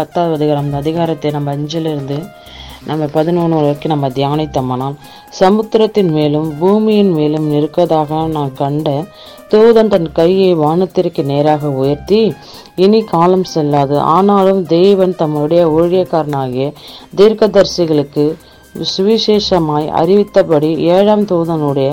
பத்தாவது அதிகாரம் அந்த அதிகாரத்தை நம்ம அஞ்சிலிருந்து நம்ம பதினொன்று வரைக்கும் நம்ம தியானித்தோம்னா சமுத்திரத்தின் மேலும் பூமியின் மேலும் நிற்கதாக நான் கண்ட தூதன் தன் கையை வானத்திற்கு நேராக உயர்த்தி இனி காலம் செல்லாது. ஆனாலும் தேவன் தம்முடைய ஊழியக்காரனாகிய தீர்க்கதரிசிகளுக்கு சுவிசேஷமாய் அறிவித்தபடி ஏழாம் தூதனுடைய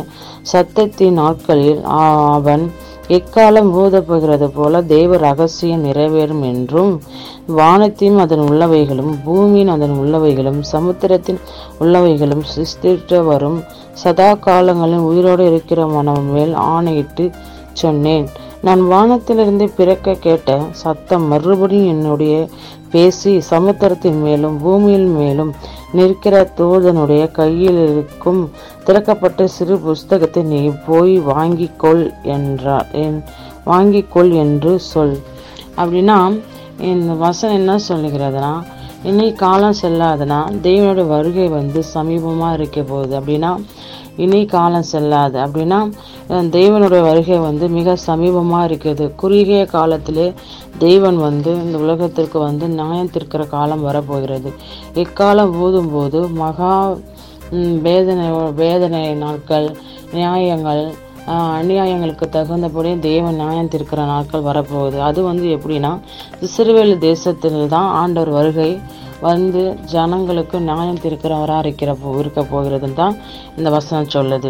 சத்தத்தின் நாட்களில் அவன் எக்காலம் ஊதப்போகிறது போல தேவ ரகசியம் நிறைவேறும் என்றும் வானத்தையும் அதன் உள்ளவைகளும் பூமியின் அதன் உள்ளவைகளும் சமுத்திரத்தின் உள்ளவைகளும் சிஸ்திட்ட வரும் சதா காலங்களில் உயிரோடு மனம் மேல் ஆணையிட்டு சொன்னேன். நான் வானத்திலிருந்து பிறக்க கேட்ட சத்தம் மறுபடியும் என்னுடைய பேசி சமுத்திரத்தின் மேலும் பூமியின் மேலும் நிற்கிற தூதனுடைய கையில் இருக்கும் திறக்கப்பட்ட சிறு புஸ்தகத்தை நீ போய் வாங்கிக் கொள் என்றார். என் வாங்கிக்கொள் என்று சொல். அப்படின்னா இந்த வசனம் என்ன சொல்லுகிறதுனா இன்னைக்கு காலம் செல்லாதுன்னா தேவனோட வருகை வந்து சமீபமாக இருக்க போகுது. அப்படின்னா இனி காலம் செல்லாது. அப்படின்னா தெய்வனுடைய வருகை வந்து மிக சமீபமாக இருக்குது. குறுகிய காலத்திலே தெய்வன் வந்து இந்த உலகத்திற்கு வந்து நியாயம் திருக்கிற காலம் வரப்போகிறது. இக்காலம் ஊதும்போது மகா வேதனை வேதனை நாட்கள் நியாயங்கள் அநியாயங்களுக்கு தகுந்தபடி தேவன் நியாயம் திருக்கிற நாட்கள் வரப்போகுது. அது வந்து எப்படின்னா இஸ்ரவேல் தேசத்தில் தான் ஆண்டவர் வருகை வந்து ஜனங்களுக்கு நியாயம் திருக்கிறவராக இருக்கிற இருக்க போகிறதுன்னு தான் இந்த வசனம் சொல்லுது.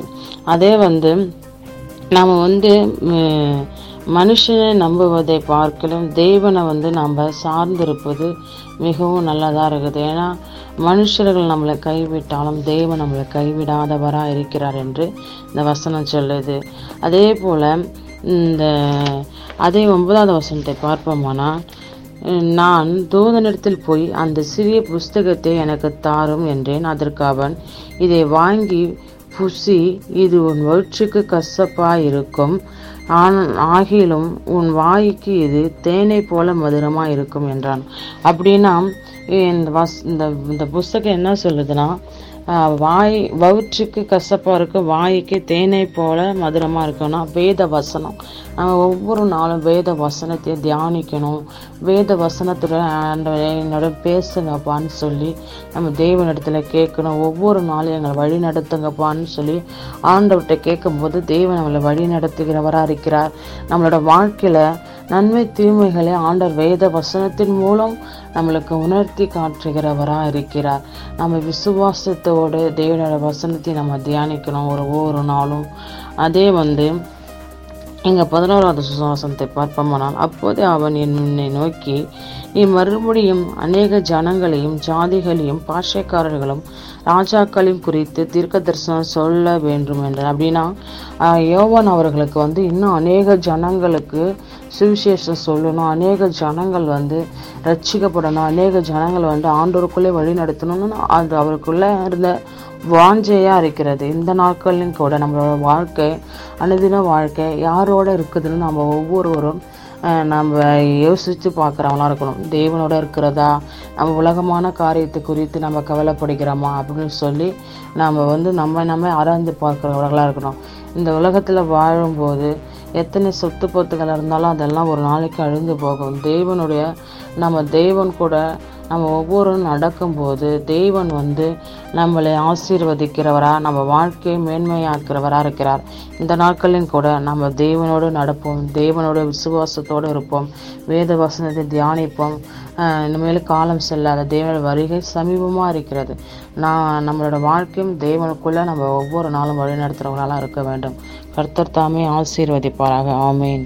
அதே வந்து நாம் வந்து மனுஷனை நம்புவதை பார்க்கலும் தேவனை வந்து நம்ம சார்ந்திருப்பது மிகவும் நல்லதாக இருக்குது. ஏன்னா மனுஷர்கள் நம்மளை கைவிட்டாலும் தேவன் நம்மளை கைவிடாதவராக இருக்கிறார் என்று இந்த வசனம் சொல்லுது. அதே போல் இந்த அதே ஒன்பதாவது வசனத்தை பார்ப்போமானால் நான் தூதனிடத்தில் போய் அந்த சிறிய புஸ்தகத்தை எனக்கு தாரும் என்றேன். அதற்கு அவன் இதை வாங்கி புசி இது உன் வயிற்றுக்கு கசப்பாயிருக்கும் ஆன- ஆகிலும் உன் வாய்க்கு இது தேனை போல மதுரமா இருக்கும் என்றான். அப்படின்னா இந்த வஸ் இந்த இந்த புஸ்தகம் என்ன சொல்லுதுன்னா வாய் வயிற்றுக்கு கசப்பாக இருக்கும் வாய்க்கு தேனை போல மதுரமாக இருக்கணும் வேத வசனம். நம்ம ஒவ்வொரு நாளும் வேத வசனத்தை தியானிக்கணும். வேத வசனத்துடன் என்னோட பேசுங்கப்பான்னு சொல்லி நம்ம தெய்வனிடத்தில் கேட்கணும். ஒவ்வொரு நாளும் எங்களை வழி நடத்துங்கப்பான்னு சொல்லி ஆண்டவர்கிட்ட கேட்கும்போது தெய்வம் நம்மளை வழி நடத்துகிறவரா இருக்கிறார். நம்மளோட வாழ்க்கையில் நன்மை தீமைகளை ஆண்டர் வேத வசனத்தின் மூலம் நம்மளுக்கு உணர்த்தி காட்டுகிறவராக இருக்கிறார் நம்ம விசுவாசத்தோடு தேவனோட வசனத்தை நம்ம தியானிக்கணும். ஒரு ஒவ்வொரு நாளும். அதே வந்து இங்க பதினோராவது சுவாசத்தை பார்ப்போமானால் அப்போது அவன் என்னை நோக்கி நீ மறுபடியும் அநேக ஜனங்களையும் ஜாதிகளையும் பாஷைக்காரர்களும் ராஜாக்களையும் குறித்து தீர்க்க தரிசனம் சொல்ல வேண்டும் என்றார் அப்படின்னா யோவான் அவர்களுக்கு வந்து இன்னும் அநேக ஜனங்களுக்கு சுவிசேஷம் சொல்லணும். அநேக ஜனங்கள் வந்து ரட்சிக்கப்படணும் அநேக ஜனங்கள் வந்து ஆண்டோருக்குள்ளே வழி நடத்தணும்னு அது அவருக்குள்ளே இருந்த வாஞ்சையாக இருக்கிறது. இந்த நாட்கள்லையும் கூட நம்மளோட வாழ்க்கை அனுதின வாழ்க்கை யாரோட இருக்குதுன்னு நம்ம ஒவ்வொருவரும் நம்ம யோசித்து பார்க்குறவங்களா இருக்கணும். தேவனோட இருக்கிறதா? நம்ம உலகமான காரியத்தை குறித்து நம்ம கவலைப்படுகிறோமா? அப்படின்னு சொல்லி நம்ம வந்து நம்ம நம்ம ஆராய்ந்து பார்க்குறவர்களாக இருக்கணும். இந்த உலகத்தில் வாழும்போது எத்தனை சொத்து பொத்துக்கள் இருந்தாலும் அதெல்லாம் ஒரு நாளைக்கு அழிந்து போகும். தேவனுடைய நம்ம தெய்வன் கூட நம்ம ஒவ்வொருவரும் நடக்கும்போது தேவன் வந்து நம்மளை ஆசீர்வதிக்கிறவராக நம்ம வாழ்க்கையை மேன்மையாக்கிறவராக இருக்கிறார். இந்த நாட்களிலும் கூட நம்ம தேவனோடு நடப்போம் தேவனோட விசுவாசத்தோடு இருப்போம் வேத வசனத்தை தியானிப்போம். இனிமேல் காலம் செல்லாத தேவனோட வருகை சமீபமாக இருக்கிறது. நான் நம்மளோட வாழ்க்கையும் தெய்வனுக்குள்ளே நம்ம ஒவ்வொரு நாளும் வழிநடத்துகிறவங்களாக இருக்க வேண்டும். கர்த்தர் தாமே ஆசீர்வதிப்பாராக. ஆமேன்.